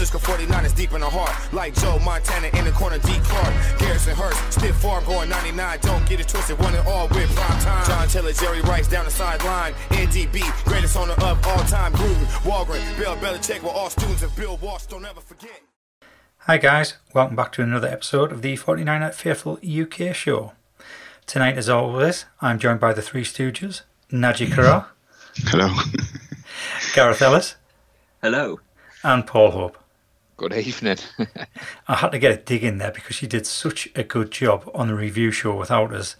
Francisco 49 is deep in the heart. Like Joe Montana in the corner, D. Clark. Garrison Hearst, stiff farm going 99. Don't get it twisted, one and all with prime time. John Taylor, Jerry Rice down the sideline. NDB, greatest owner of all time. Gruden, Holmgren, Bill Belichick were all students of Bill Walsh. Don't ever forget. Hi guys, welcome back to another episode of the 49er Faithful UK show. Tonight, as always, I'm joined by the Three Stooges, Naji Carrar, Hello. Gareth Ellis, Hello. and Paul Hope. Good evening. I had to get a dig in there because you did such a good job on the review show without us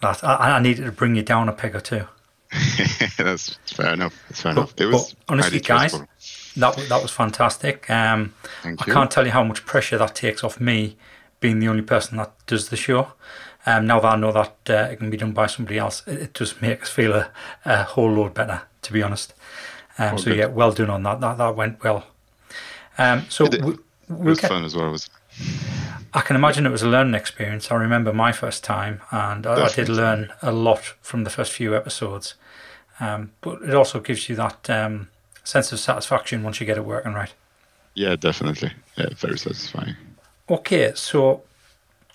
that I, I needed to bring you down a peg or two. That's fair enough. That's fair But- enough. It was honestly, guys. That that was fantastic. Um, I can't tell you how much pressure that takes off me, being the only person that does the show. Um, now that I know that uh, it can be done by somebody else, it, it does make us feel a, a whole load better, to be honest. Um, so good. yeah, well done on that. That that went well. Um, so It we, we'll was get, fun as well. Was I can imagine it was a learning experience. I remember my first time, and I, I did learn a lot from the first few episodes. Um, but it also gives you that um, sense of satisfaction once you get it working right. yeah, definitely. Yeah, very satisfying. Okay, so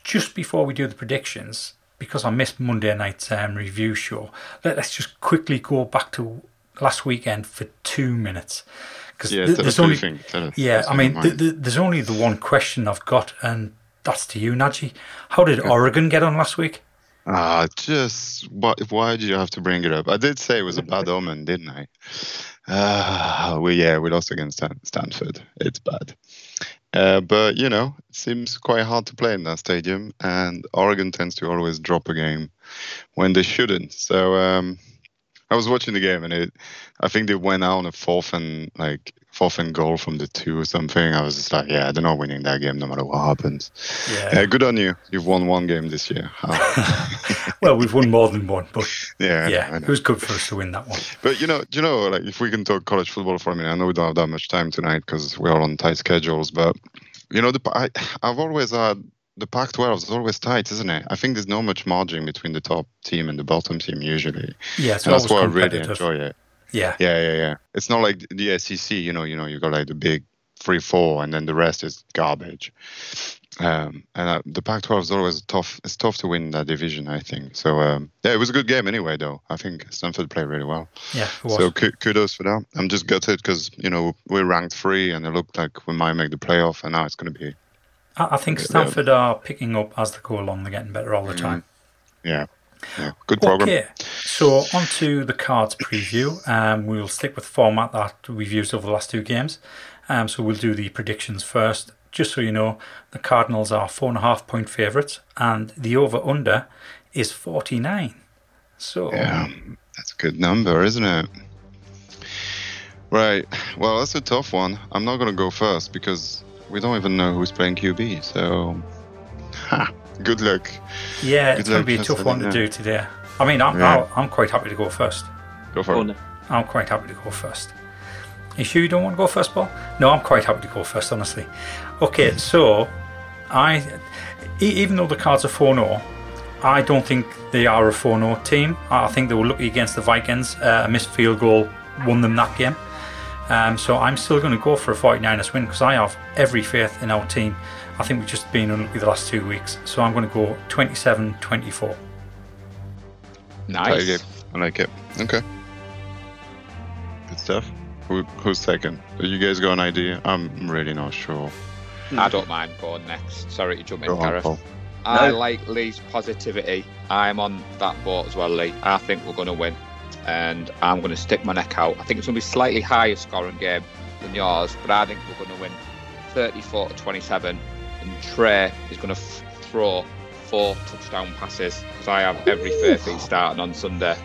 just before we do the predictions, because I missed Monday night's um, review show, let, us just quickly go back to last weekend for two minutes. Because Yeah, us there's only. Yeah, I mean, th- th- there's only the one question I've got, and that's to you, Naji. How did Oregon get on last week? Ah, just why, why did you have to bring it up? I did say it was a bad omen, didn't I? Ah, we yeah, we lost against Stan- Stanford. It's bad. Uh, but you know, it seems quite hard to play in that stadium, and Oregon tends to always drop a game when they shouldn't. So um, I was watching the game, and it, I think they went out on a fourth and like fourth and goal from the two or something. I was just like, yeah, they're not winning that game no matter what happens. Yeah. Uh, good on you. You've won one game this year. Well, we've won more than one, but yeah, I know, yeah, I know. it was good for us to win that one. But you know, do you know, like if we can talk college football for a minute, I know we don't have that much time tonight because we're all on tight schedules. But you know, the I, I've always had the Pac-12 is always tight, isn't it? I think there's not much margin between the top team and the bottom team usually, Yeah, and that's why I really enjoy it. Yeah, Yeah, yeah, yeah. It's not like the SEC, you know, you know, you got like the big three, four, and then the rest is garbage. Um, and uh, the Pac-12 is always tough. It's tough to win that division, I think. So um, yeah, it was a good game anyway, though. I think Stanford played really well. yeah. So ku- kudos for that. I'm just gutted because you know we're ranked three, and it looked like we might make the playoff, and now it's going to be I, I think Stanford are picking up as they go along. They're getting better all the time. yeah, yeah, good program. Okay, so on to the cards preview. Um, we'll stick with the format that we've used over the last two games. Um, so we'll do the predictions first. Just so you know, the Cardinals are four and a half point favourites, and the over under is 49. So, Yeah, that's a good number, isn't it? Right. Well, that's a tough one. I'm not going to go first because we don't even know who's playing QB. So, ha, good luck. yeah, Good it's going to be a tough one to do today. I mean, I'm, Yeah. I'm quite happy to go first. Go for Oh, it. no. I'm quite happy to go first. You sure you don't want to go first, Paul? No, I'm quite happy to go first, honestly. Okay, so I, e- even though the cards are 4 0, I don't think they are a 4 0 team. I think they were lucky against the Vikings. Uh, a missed field goal won them that game. Um, so I'm still going to go for a 49ers win because I have every faith in our team. I think we've just been unlucky the last two weeks. So I'm going to go 27 24. Nice. I like it. Okay. Good stuff. Who, who's second? Do you guys got an idea? I'm really not sure. I don't mind going next. Sorry to jump in, Go Gareth. Paul. I like Lee's positivity. I'm on that boat as well, Lee. I think we're going to win, and I'm going to stick my neck out. I think it's going to be slightly higher scoring game than yours, but I think we're going to win 34 to 27. And Trey is going to f- throw four touchdown passes because I have every faith he's starting on Sunday.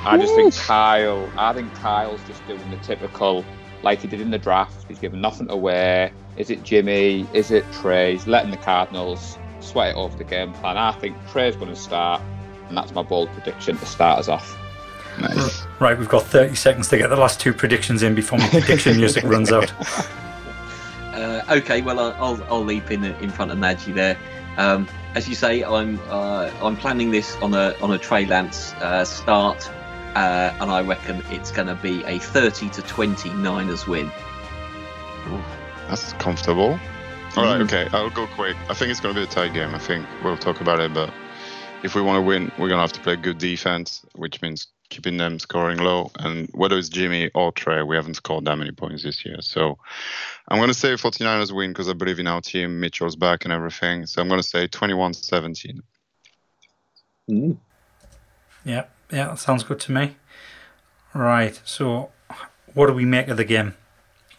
I just think Kyle. I think Kyle's just doing the typical, like he did in the draft. He's giving nothing away. Is it Jimmy? Is it Trey? He's letting the Cardinals sweat it over the game plan. I think Trey's going to start, and that's my bold prediction to start us off. Nice. Right, we've got 30 seconds to get the last two predictions in before my prediction music runs out. Uh, okay, well, I'll, I'll, I'll leap in in front of Nadji there. Um, as you say, I'm uh, I'm planning this on a on a Trey Lance uh, start, uh, and I reckon it's going to be a 30 to 20 Niners win. Ooh, that's comfortable. All right, okay, I'll go quick. I think it's going to be a tight game. I think we'll talk about it, but if we want to win, we're going to have to play good defense, which means keeping them scoring low. And whether it's Jimmy or Trey, we haven't scored that many points this year. So I'm going to say 49ers win because I believe in our team. Mitchell's back and everything. So I'm going to say 21 17. Mm. Yeah, yeah, that sounds good to me. Right, so what do we make of the game,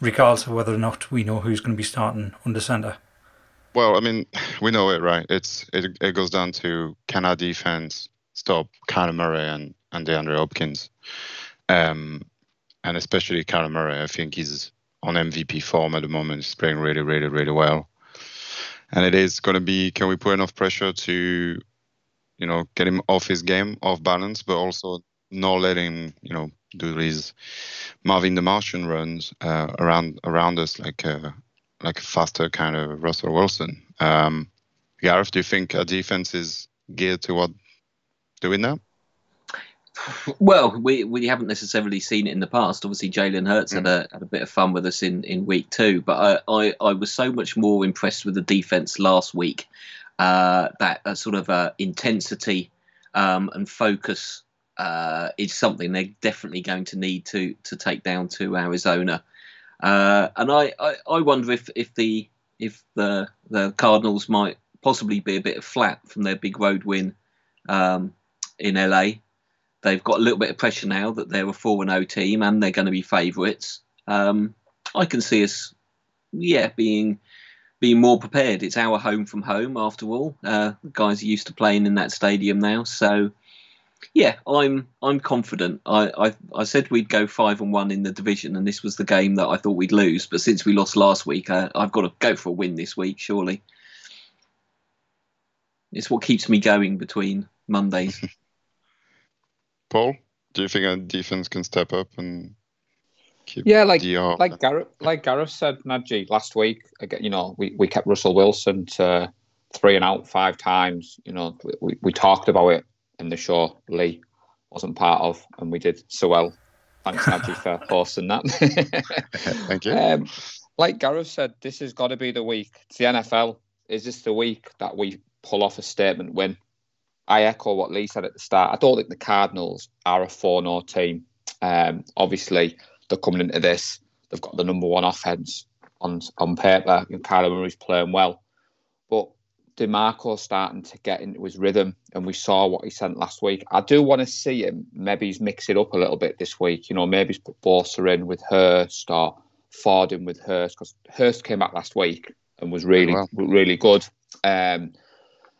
regardless of whether or not we know who's going to be starting under centre? Well, I mean, we know it, right? It's it, it goes down to can our defense stop Kyler Murray and, and DeAndre Hopkins, um, and especially Kyler Murray. I think he's on MVP form at the moment. He's playing really, really, really well, and it is going to be can we put enough pressure to, you know, get him off his game, off balance, but also not let him, you know, do these Marvin the Martian runs uh, around around us like a like a faster kind of Russell Wilson. Um, Gareth, do you think our defense is geared to what doing that? Well, we we haven't necessarily seen it in the past. Obviously, Jalen Hurts had a had a bit of fun with us in, in week two, but I, I, I was so much more impressed with the defense last week. Uh, that uh, sort of uh, intensity um, and focus uh, is something they're definitely going to need to to take down to Arizona. Uh, and I, I, I wonder if, if the if the the Cardinals might possibly be a bit flat from their big road win um, in LA. They've got a little bit of pressure now that they're a four and zero team and they're going to be favourites. Um, I can see us, yeah, being being more prepared. It's our home from home after all. Uh, guys are used to playing in that stadium now, so yeah, I'm I'm confident. I, I I said we'd go five and one in the division, and this was the game that I thought we'd lose. But since we lost last week, uh, I've got to go for a win this week. Surely, it's what keeps me going between Mondays. Paul, do you think our defense can step up and keep Yeah, like DR? like Gareth like Gareth said, Nadji last week. Again, you know, we, we kept Russell Wilson to three and out five times. You know, we, we talked about it in the show. Lee wasn't part of, and we did so well. Thanks, Nadji, for hosting that. Thank you. Um, like Gareth said, this has got to be the week. It's the NFL. Is this the week that we pull off a statement win? I echo what Lee said at the start. I don't think the Cardinals are a 4 0 team. Um, obviously, they're coming into this. They've got the number one offense on on paper. You know, Kyler Murray's playing well. But DeMeco's starting to get into his rhythm, and we saw what he sent last week. I do want to see him. Maybe he's mix it up a little bit this week. You know, maybe he's put Bosa in with Hurst or Ford in with Hurst because Hurst came back last week and was really, really good. Um,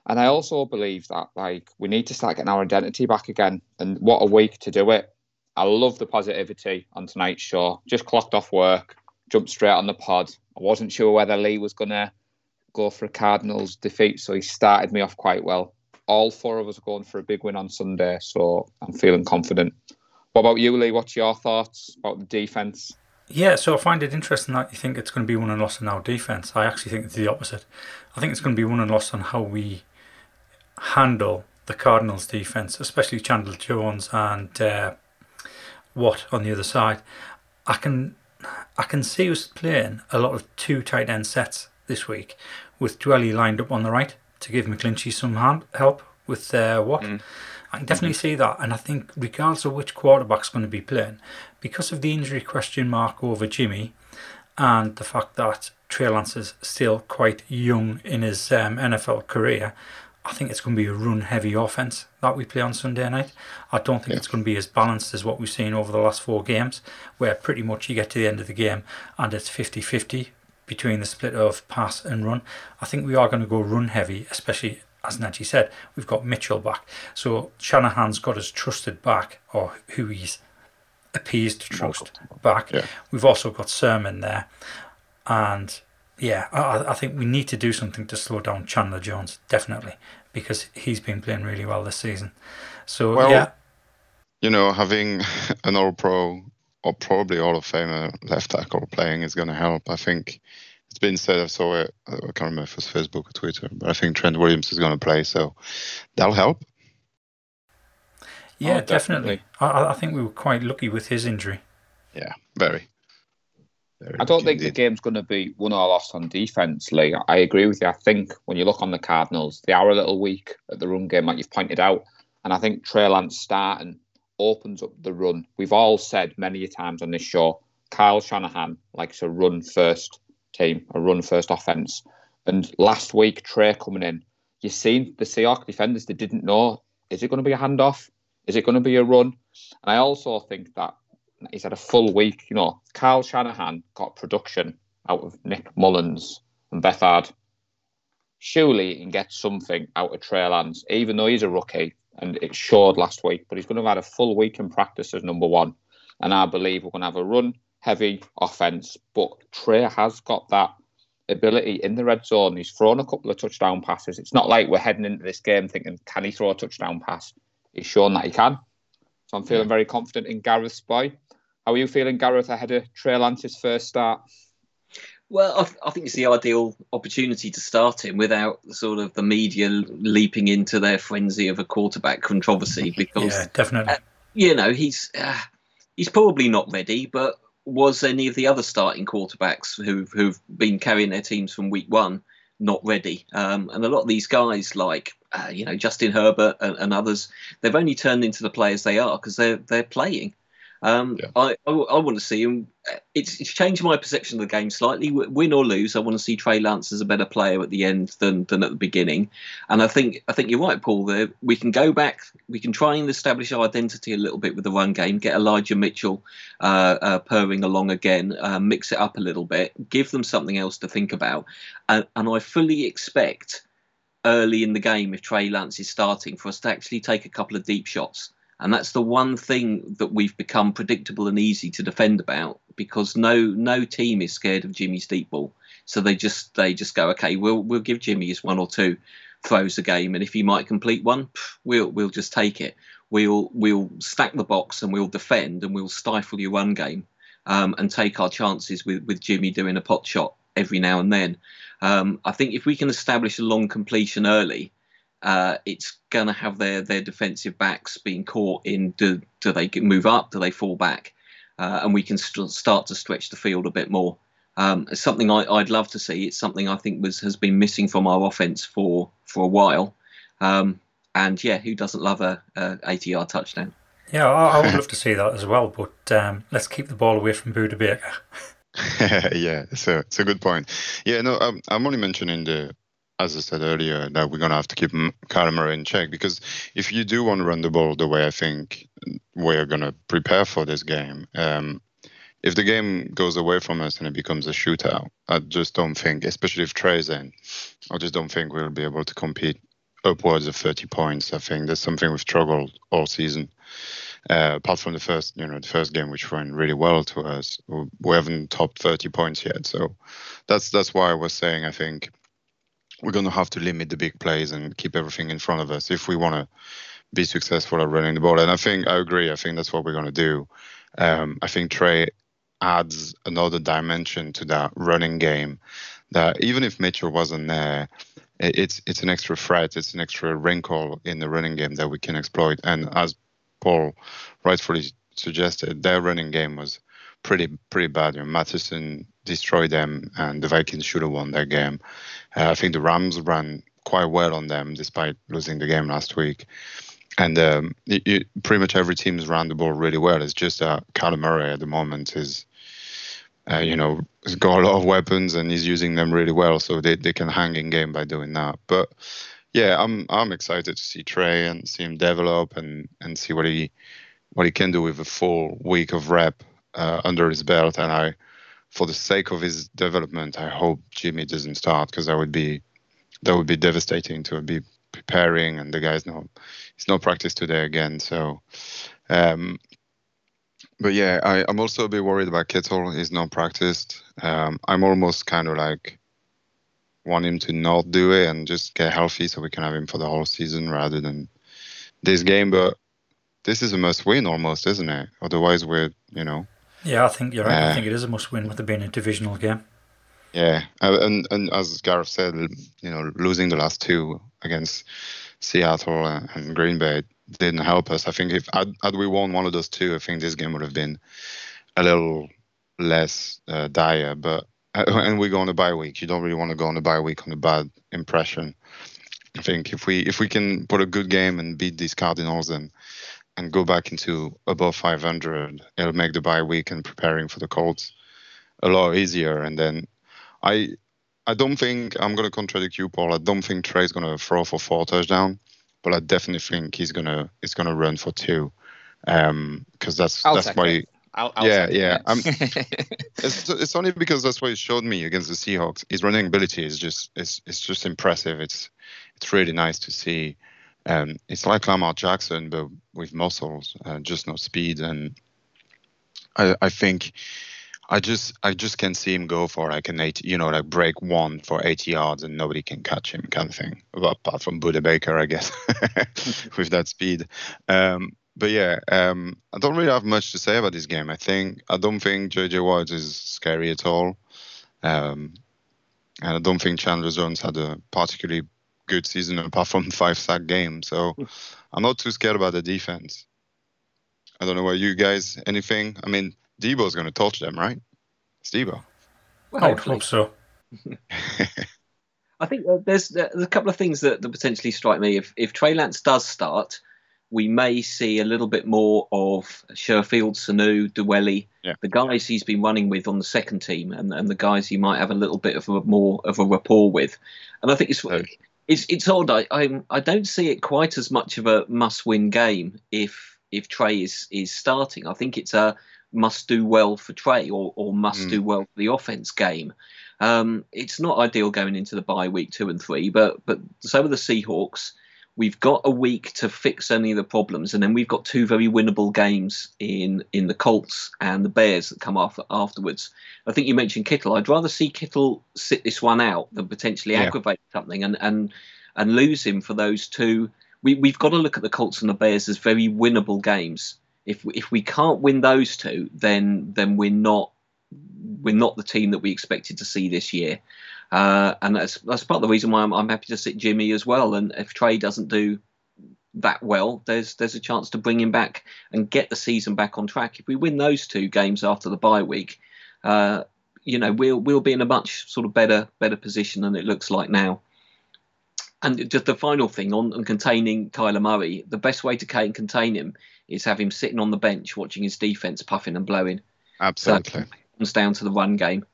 and I also believe that like we need to start getting our identity back again. And what a week to do it! I love the positivity on tonight's show. Just clocked off work, jumped straight on the pod. I wasn't sure whether Lee was gonna go for a Cardinals defeat, so he started me off quite well. All four of us are going for a big win on Sunday, so I'm feeling confident. What about you, Lee? What's your thoughts about the defense? Yeah, so I find it interesting that you think it's going to be won and lost on our defense. I actually think it's the opposite. I think it's going to be won and lost on how we handle the Cardinals' defense, especially Chandler Jones and uh, Watt on the other side. I can I can see us playing a lot of two tight end sets this week with Dwelley lined up on the right to give McGlinchey some hand, help with uh, Watt. I can definitely see that, and I think regardless of which quarterback's going to be playing, because of the injury question mark over Jimmy, and the fact that Trey Lance is still quite young in his um, NFL career, I think it's going to be a run-heavy offense that we play on Sunday night. I don't think Yeah. it's going to be as balanced as what we've seen over the last four games, where pretty much you get to the end of the game and it's 50-50 between the split of pass and run. I think we are going to go run-heavy, especially as Najee said, we've got Mitchell back. So Shanahan's got his trusted back, or who he's appeased to trust back. Yeah. We've also got Sermon there. And yeah, I, I think we need to do something to slow down Chandler Jones, definitely, because he's been playing really well this season. So Well, yeah, you know, having an All Pro or probably Hall of Famer left tackle playing is going to help. I think it's been said. I saw it. I can't remember if it was Facebook or Twitter, but I think Trent Williams is going to play, so that'll help. yeah, Oh, definitely. definitely. I, I think we were quite lucky with his injury. Yeah, very. Very I don't weak think the game's going to be won or lost on defence, Lee. I agree with you. I think when you look on the Cardinals, they are a little weak at the run game, like you've pointed out. And I think Trey Lance starting opens up the run. We've all said many a times on this show, Kyle Shanahan likes a run first team, a run first offense. And last week, Trey coming in, you've seen the Seahawks defenders, they didn't know is it going to be a handoff? Is it going to be a run? And I also think that he's had a full week. You know, Kyle Shanahan got production out of Nick Mullens and Beathard. Surely he can get something out of Trey Lance, even though he's a rookie and it showed last week. But he's going to have had a full week in practice as number one. And I believe we're going to have a run heavy offense. But Trey has got that ability in the red zone. He's thrown a couple of touchdown passes. It's not like we're heading into this game thinking, can he throw a touchdown pass? He's shown that he can. So I'm feeling very confident in Gareth's boy. How are you feeling, Gareth, ahead of Trey Lance's first start? Well, I, th- I think it's the ideal opportunity to start him without sort of the media leaping into their frenzy of a quarterback controversy because Yeah, definitely. you know he's uh, he's probably not ready. But was any of the other starting quarterbacks who've who've been carrying their teams from week one not ready? Um, and a lot of these guys, like uh, you know Justin Herbert and, and others, they've only turned into the players they are because they're they're playing. Um, Yeah. I, I, I want to see him. It's, it's changed my perception of the game slightly. Win or lose, I want to see Trey Lance as a better player at the end than, than at the beginning. And I think I think you're right, Paul. There we can go back. We can try and establish our identity a little bit with the run game. Get Elijah Mitchell uh, uh, purring along again. Uh, mix it up a little bit. Give them something else to think about. And, and I fully expect early in the game, if Trey Lance is starting, for us to actually take a couple of deep shots. And that's the one thing that we've become predictable and easy to defend about because no no team is scared of Jimmy's deep ball. So they just they just go, okay, we'll we'll give Jimmy his one or two throws a game, and if he might complete one, we'll we'll just take it. We'll we'll stack the box and we'll defend and we'll stifle your run game um, and take our chances with with Jimmy doing a pot shot every now and then. Um, I think if we can establish a long completion early, uh, it's going to have their their defensive backs being caught in do do they move up, do they fall back, uh, and we can st- start to stretch the field a bit more. Um, it's something I, I'd love to see. It's something I think was has been missing from our offense for for a while. Um, and yeah, who doesn't love a, a 80 yard touchdown? Yeah, I, I would love to see that as well, but um, let's keep the ball away from Budda Baker. yeah, so it's a good point. Yeah, no, I'm, I'm only mentioning the, as I said earlier, that we're gonna have to keep M- in check because if you do want to run the ball the way I think we're gonna prepare for this game, um, if the game goes away from us and it becomes a shootout, I just don't think, especially if Trey's in, I just don't think we'll be able to compete upwards of 30 points. I think that's something we've struggled all season. Uh, apart from the first, you know, the first game, which went really well to us, we haven't topped 30 points yet. So that's that's why I was saying I think we're going to have to limit the big plays and keep everything in front of us if we want to be successful at running the ball. And I think I agree. I think that's what we're going to do. Um, I think Trey adds another dimension to that running game. That even if Mitchell wasn't there, it's it's an extra threat. It's an extra wrinkle in the running game that we can exploit. And as Paul rightfully suggested, their running game was pretty pretty bad. You know, Mattison destroyed them, and the Vikings should have won that game. Uh, I think the Rams ran quite well on them despite losing the game last week. And um, it, it, pretty much every team's ran the ball really well. It's just that Kyler Murray at the moment is, uh, you know, has got a lot of weapons and he's using them really well, so they, they can hang in game by doing that. But yeah, I'm I'm excited to see Trey and see him develop and, and see what he what he can do with a full week of rep uh, under his belt. And I, for the sake of his development, I hope Jimmy doesn't start because that would be that would be devastating to be preparing and the guy's not he's not practice today again. So, um, but yeah, I, I'm also a bit worried about Kittle. He's not practiced. Um, I'm almost kind of like want him to not do it and just get healthy so we can have him for the whole season rather than this game. But this is a must win almost, isn't it? Otherwise, we're you know Yeah, I think you're right. I Uh, think it is a must win with it being a divisional game. Yeah, uh, and and as Gareth said, you know, losing the last two against Seattle and Green Bay didn't help us. I think if had, had we won one of those two, I think this game would have been a little less uh, dire. But uh, and we go on a bye week. You don't really want to go on a bye week on a bad impression. I think if we if we can put a good game and beat these Cardinals and and go back into above 500, it'll make the bye week and preparing for the Colts a lot easier. And then I I don't think I'm going to contradict you, Paul. I don't think Trey's going to throw for four touchdowns, but I definitely think he's going to he's to run for two, because um, that's I'll that's why. I'll, I'll yeah, yeah. it's it's only because that's what he showed me against the Seahawks. His running ability is just it's it's just impressive. It's it's really nice to see. Um, it's like Lamar Jackson, but with muscles, uh, just no speed. And I I think I just I just can see him go for like an eight, you know, like break one for 80 yards and nobody can catch him, kind of thing. Well, apart from Budda Baker, I guess, with that speed. Um, but yeah, um, I don't really have much to say about this game. I think I don't think JJ Watt is scary at all, um, and I don't think Chandler Jones had a particularly good season apart from five sack game. So I'm not too scared about the defense. I don't know what you guys. Anything? I mean, Deebo's going to torch them, right? It's Deebo. Well, I would hopefully. hope so. I think uh, there's, there's a couple of things that, that potentially strike me. If if Trey Lance does start, we may see a little bit more of Sherfield, Sanu, Dwelley, Yeah. the guys he's been running with on the second team, and, and the guys he might have a little bit of a more of a rapport with. And I think it's Right. It's it's odd. I I'm, I don't see it quite as much of a must-win game if if Trey is is starting. I think it's a must do well for Trey or or must Mm. do well for the offense game. Um, it's not ideal going into the bye week two and three, but but so are the Seahawks. We've got a week to fix any of the problems, and then we've got two very winnable games in in the Colts and the Bears that come after afterwards. I think you mentioned Kittle. I'd rather see Kittle sit this one out than potentially Yeah. aggravate something and and and lose him for those two. We we've got to look at the Colts and the Bears as very winnable games. If we, if we can't win those two, then then we're not we're not the team that we expected to see this year. Uh, and that's that's part of the reason why I'm, I'm happy to sit Jimmy as well. And if Trey doesn't do that well, there's there's a chance to bring him back and get the season back on track. If we win those two games after the bye week, uh, you know we'll we'll be in a much sort of better better position than it looks like now. And just the final thing on, on containing Kyler Murray, the best way to contain him is have him sitting on the bench watching his defense puffing and blowing Absolutely. Comes down to the run game.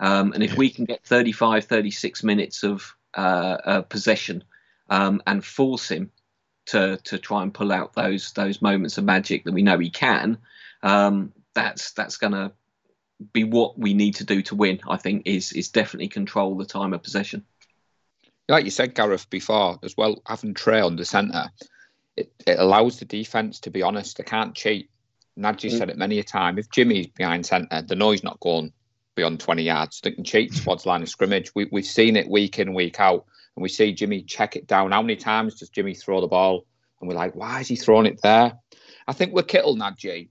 Um, and if Yeah. we can get 35, 36 minutes of uh, uh, possession um, and force him to to try and pull out those those moments of magic that we know he can, um, that's that's going to be what we need to do to win. I think is is definitely control the time of possession. like you said, Gareth, before as well, having Trey on the centre, it, it allows the defence to be honest. They can't cheat. Nadji Mm. said it many a time. If Jimmy's behind centre, the noise not going beyond 20 yards. They can cheat towards line of scrimmage. We, we've seen it week in, week out. And we see Jimmy check it down. How many times does Jimmy throw the ball? And we're like, why is he throwing it there? I think with Kittle, Nadji,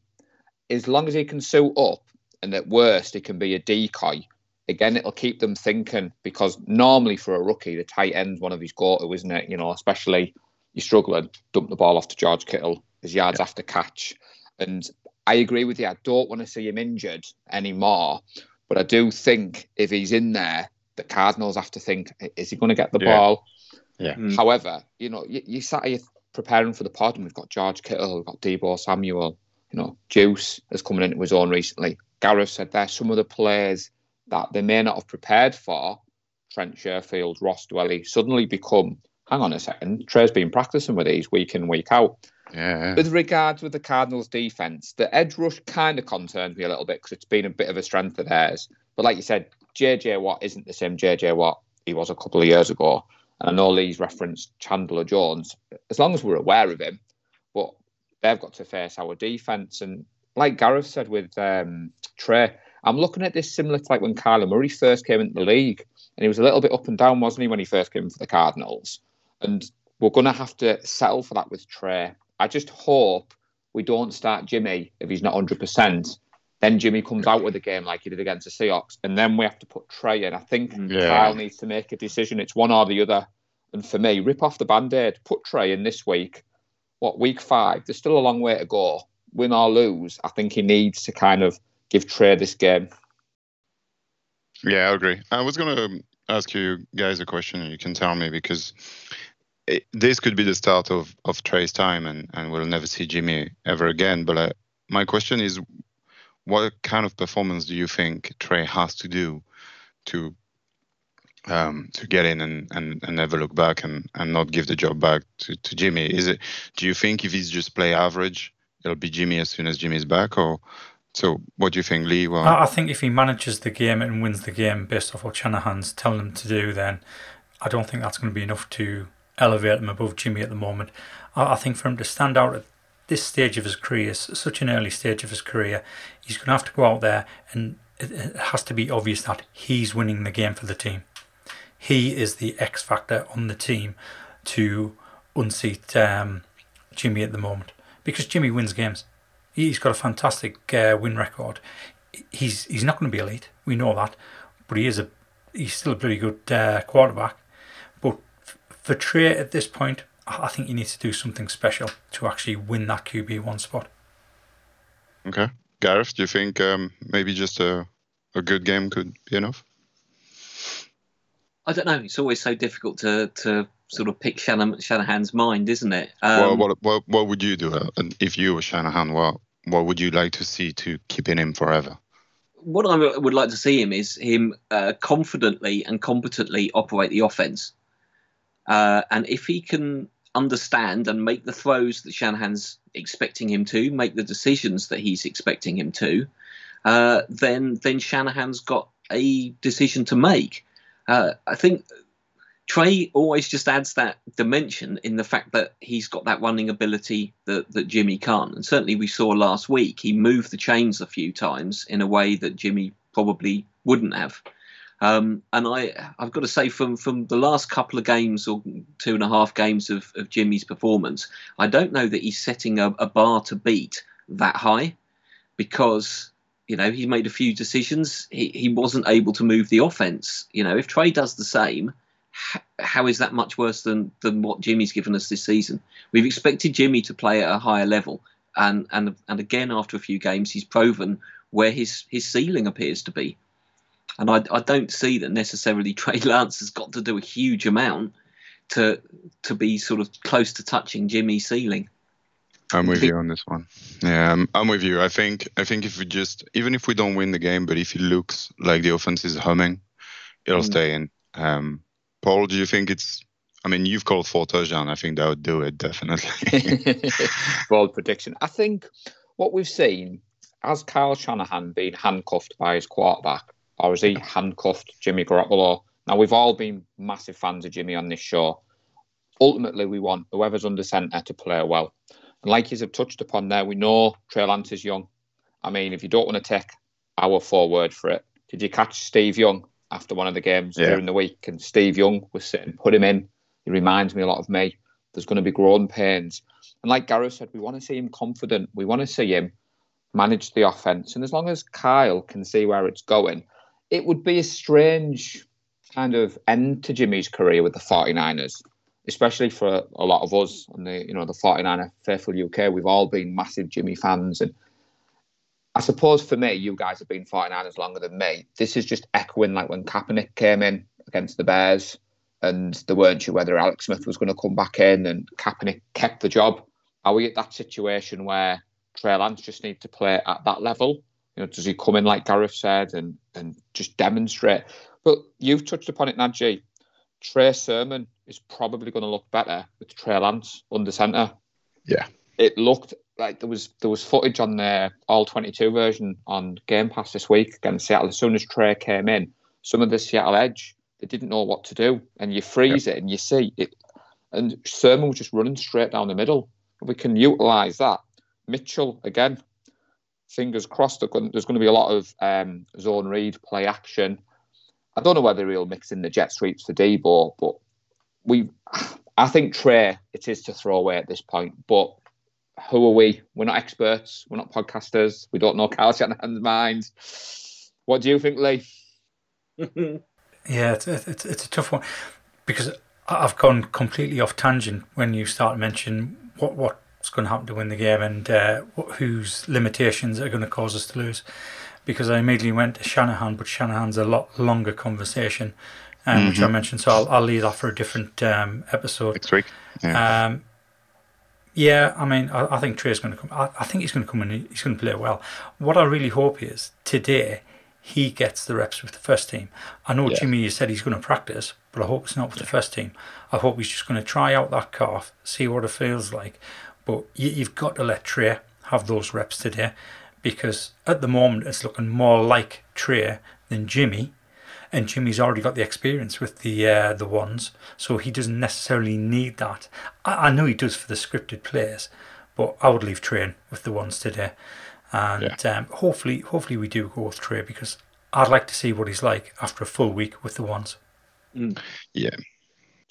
as long as he can suit up and at worst, it can be a decoy again, it'll keep them thinking because normally for a rookie, the tight end's one of his go-to, isn't it? You know, especially you're struggling, dump the ball off to George Kittle, his yards after catch. And I agree with you. I don't want to see him injured anymore, but I do think if he's in there, the Cardinals have to think: is he going to get the Yeah. ball? Yeah. Mm. However, you know, you, you sat here preparing for the pod, and we've got George Kittle, we've got Deebo Samuel, you know, Juice is coming into his own recently. Gareth said there's some of the players that they may not have prepared for. Trent Sherfield, Ross Dwelley suddenly become. Hang on a second, Trey's been practicing with these week in, week out. Yeah. With regards with the Cardinals' defense, the edge rush kind of concerns me a little bit because it's been a bit of a strength of theirs. But like you said, JJ Watt isn't the same JJ Watt he was a couple of years ago. And I know Lee's referenced Chandler Jones. As long as we're aware of him, but they've got to face our defense. And like Gareth said with um, Trey, I'm looking at this similar to like when Kyler Murray first came into the league, and he was a little bit up and down, wasn't he, when he first came for the Cardinals? And we're going to have to settle for that with Trey. I just hope we don't start Jimmy if he's not 100%. Then Jimmy comes out with a game like he did against the Seahawks, and then we have to put Trey in. I think mm. Yeah. Kyle needs to make a decision. It's one or the other. And for me, rip off the band aid, put Trey in this week. What, week five? There's still a long way to go. Win or lose, I think he needs to kind of give Trey this game. Yeah, I agree. I was going to ask you guys a question, and you can tell me because this could be the start of, of Trey's time, and, and we'll never see Jimmy ever again. But uh, my question is, what kind of performance do you think Trey has to do to um, to get in and, and, and never look back and, and not give the job back to, to Jimmy? Is it? Do you think if he's just play average, it'll be Jimmy as soon as Jimmy's back, or so? What do you think, Lee? Well, I I think if he manages the game and wins the game based off what Shanahan's telling him to do, then I don't think that's going to be enough to elevate him above Jimmy at the moment. I, I think for him to stand out at this stage of his career, such an early stage of his career, he's going to have to go out there and it, it has to be obvious that he's winning the game for the team. He is the X factor on the team to unseat um, Jimmy at the moment because Jimmy wins games. He's got a fantastic uh, win record. He's he's not going to be elite. We know that, but he is a he's still a pretty good uh, quarterback. But for Trey at this point, I I think you need to do something special to actually win that QB one spot. okay, Gareth, do you think um, maybe just a a good game could be enough? I don't know. It's always so difficult to to sort of pick Shanahan, Shanahan's mind, isn't it? Um, well, what, what what would you do uh, and if you were Shanahan? What what would you like to see to keep in him forever? what I would like to see him is him uh, confidently and competently operate the offense. Uh, and if he can understand and make the throws that Shanahan's expecting him to, make the decisions that he's expecting him to, uh, then then Shanahan's got a decision to make. Uh, I think Trey always just adds that dimension in the fact that he's got that running ability that, that Jimmy can't. And certainly we saw last week he moved the chains a few times in a way that Jimmy probably wouldn't have. Um, and I, I've got to say, from from the last couple of games or two and a half games of, of Jimmy's performance, I don't know that he's setting a, a bar to beat that high, because you know he made a few decisions. He he wasn't able to move the offense. You know, if Trey does the same, how is that much worse than than what Jimmy's given us this season? We've expected Jimmy to play at a higher level, and and and again after a few games, he's proven where his his ceiling appears to be. And I, I don't see that necessarily Trey Lance has got to do a huge amount to to be sort of close to touching Jimmy's ceiling. I'm with you on this one. Yeah, I'm, I'm with you. I think I think if we just even if we don't win the game, but if it looks like the offense is humming, it'll Mm. stay in. Um, Paul, do you think it's? I mean, you've called for touchdown. I think that would do it definitely. Bold prediction. I think what we've seen has Kyle Shanahan been handcuffed by his quarterback, or has he handcuffed Jimmy Garoppolo? Now we've all been massive fans of Jimmy on this show. Ultimately, we want whoever's under centre to play well. And like you have touched upon there, we know Trey Lance is young. I mean, if you don't want to take our forward for it, did you catch Steve Young after one of the games Yeah. during the week? And Steve Young was sitting, put him in. He reminds me a lot of me. There's going to be growing pains. And like Gareth said, we want to see him confident. We want to see him manage the offense. And as long as Kyle can see where it's going, it would be a strange kind of end to Jimmy's career with the 49ers, especially for a lot of us on the, you know, the 49er faithful UK. We've all been massive Jimmy fans. And I suppose for me, you guys have been 49ers longer than me. This is just echoing like when Kaepernick came in against the Bears and they weren't sure whether Alex Smith was going to come back in and Kaepernick kept the job. Are we at that situation where Trey Lance just needs to play at that level? You know, does he come in like Gareth said and and just demonstrate? But you've touched upon it, Najee. Trey Sermon is probably going to look better with Trey Lance under centre. Yeah. It looked like there was there was footage on the all 22 version on Game Pass this week against Seattle. As soon as Trey came in, some of the Seattle edge they didn't know what to do, and you freeze it and you see it. And Sermon was just running straight down the middle. If we can utilise that, Mitchell again. Fingers crossed. There's going to be a lot of um, zone read, play action. I don't know whether he'll mix in the jet sweeps for Deebo, but we. I think Trey it is to throw away at this point. But who are we? We're not experts. We're not podcasters. We don't know Kyle Shanahan's mind. What do you think, Lee? Yeah, it's, it's, it's a tough one because I've gone completely off tangent when you start mentioning mention what what's going to happen to win the game and uh, whose limitations are going to cause us to lose. because I immediately went to Shanahan, but Shanahan's a lot longer conversation, um, which I mentioned. So I'll, I'll leave that for a different um, episode. Next week. Yeah. Um, yeah, I mean, I, I think Trey's going to come. I, I think he's going to come and he's going to play well. What I really hope is today he gets the reps with the first team. I know Yeah. Jimmy you said he's going to practice, but I hope it's not with the first team. I hope he's just going to try out that calf, see what it feels like. But you, you've got to let Trey have those reps today because at the moment it's looking more like Trey than Jimmy. And Jimmy's already got the experience with the uh, the ones, so he doesn't necessarily need that. I, I know he does for the scripted players, but I would leave Trey with the ones today, and um, hopefully, hopefully we do go with Trey because I'd like to see what he's like after a full week with the ones. yeah.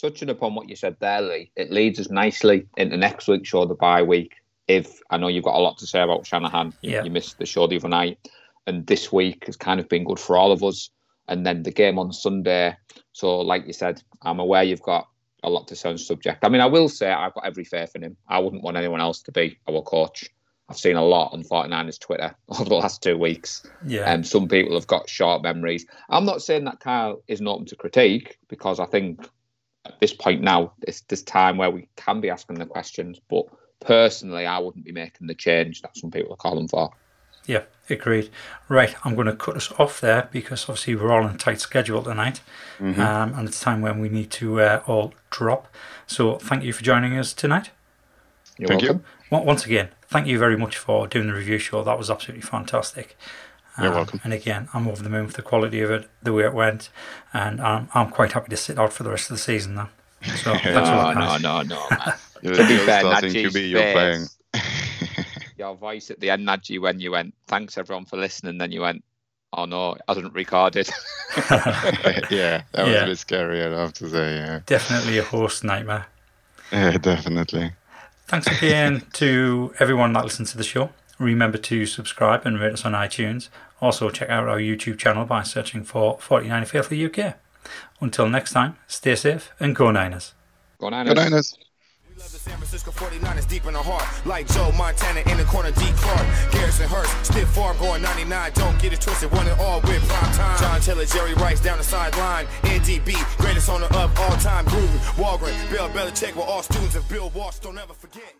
Touching upon what you said there, Lee, it leads us nicely into next week's show, the bye week. If I know you've got a lot to say about Shanahan, you, Yeah. you missed the show the other night, and this week has kind of been good for all of us. And then the game on Sunday. So, like you said, I'm aware you've got a lot to say on the subject. I mean, I will say I've got every faith in him. I wouldn't want anyone else to be our coach. I've seen a lot on 49ers Twitter over the last two weeks. Yeah, Um, some people have got short memories. I'm not saying that Kyle isn't open to critique because I think at this point now, it's this time where we can be asking the questions. But personally, I wouldn't be making the change that some people are calling for. yeah, agreed. Right, I'm going to cut us off there because obviously we're all on a tight schedule tonight, um, and it's time when we need to uh, all drop. So, thank you for joining us tonight. You're Thank welcome. you. Once again, thank you very much for doing the review show. That was absolutely fantastic. You're Um, welcome. And again, I'm over the moon with the quality of it, the way it went, and I'm, I'm quite happy to sit out for the rest of the season now. So thanks a No, lot, no, guys. no, no, man. You're To be still fair, starting to be you're playing. Your voice at the end, Najee, when you went, thanks everyone for listening, then you went, oh no, it hasn't recorded. yeah, that was Yeah. a bit scary, I'd have to say. Yeah, Definitely a host nightmare. yeah definitely. Thanks again to everyone that listens to the show. Remember to subscribe and rate us on iTunes. Also, check out our YouTube channel by searching for 49 Faithful UK. Until next time, stay safe and go Niners. Go on, Good Niners. We love the San Francisco 49ers deep in the heart. Like Joe Montana in the corner, D. Clark. Garrison Hearst, stiff farm going 99. Don't get it twisted, one and all with prime time. John Taylor, Jerry Rice down the sideline. NDB, greatest owner of all time. Gruden, Holmgren, Bill Belichick were all students of Bill Walsh. Don't ever forget.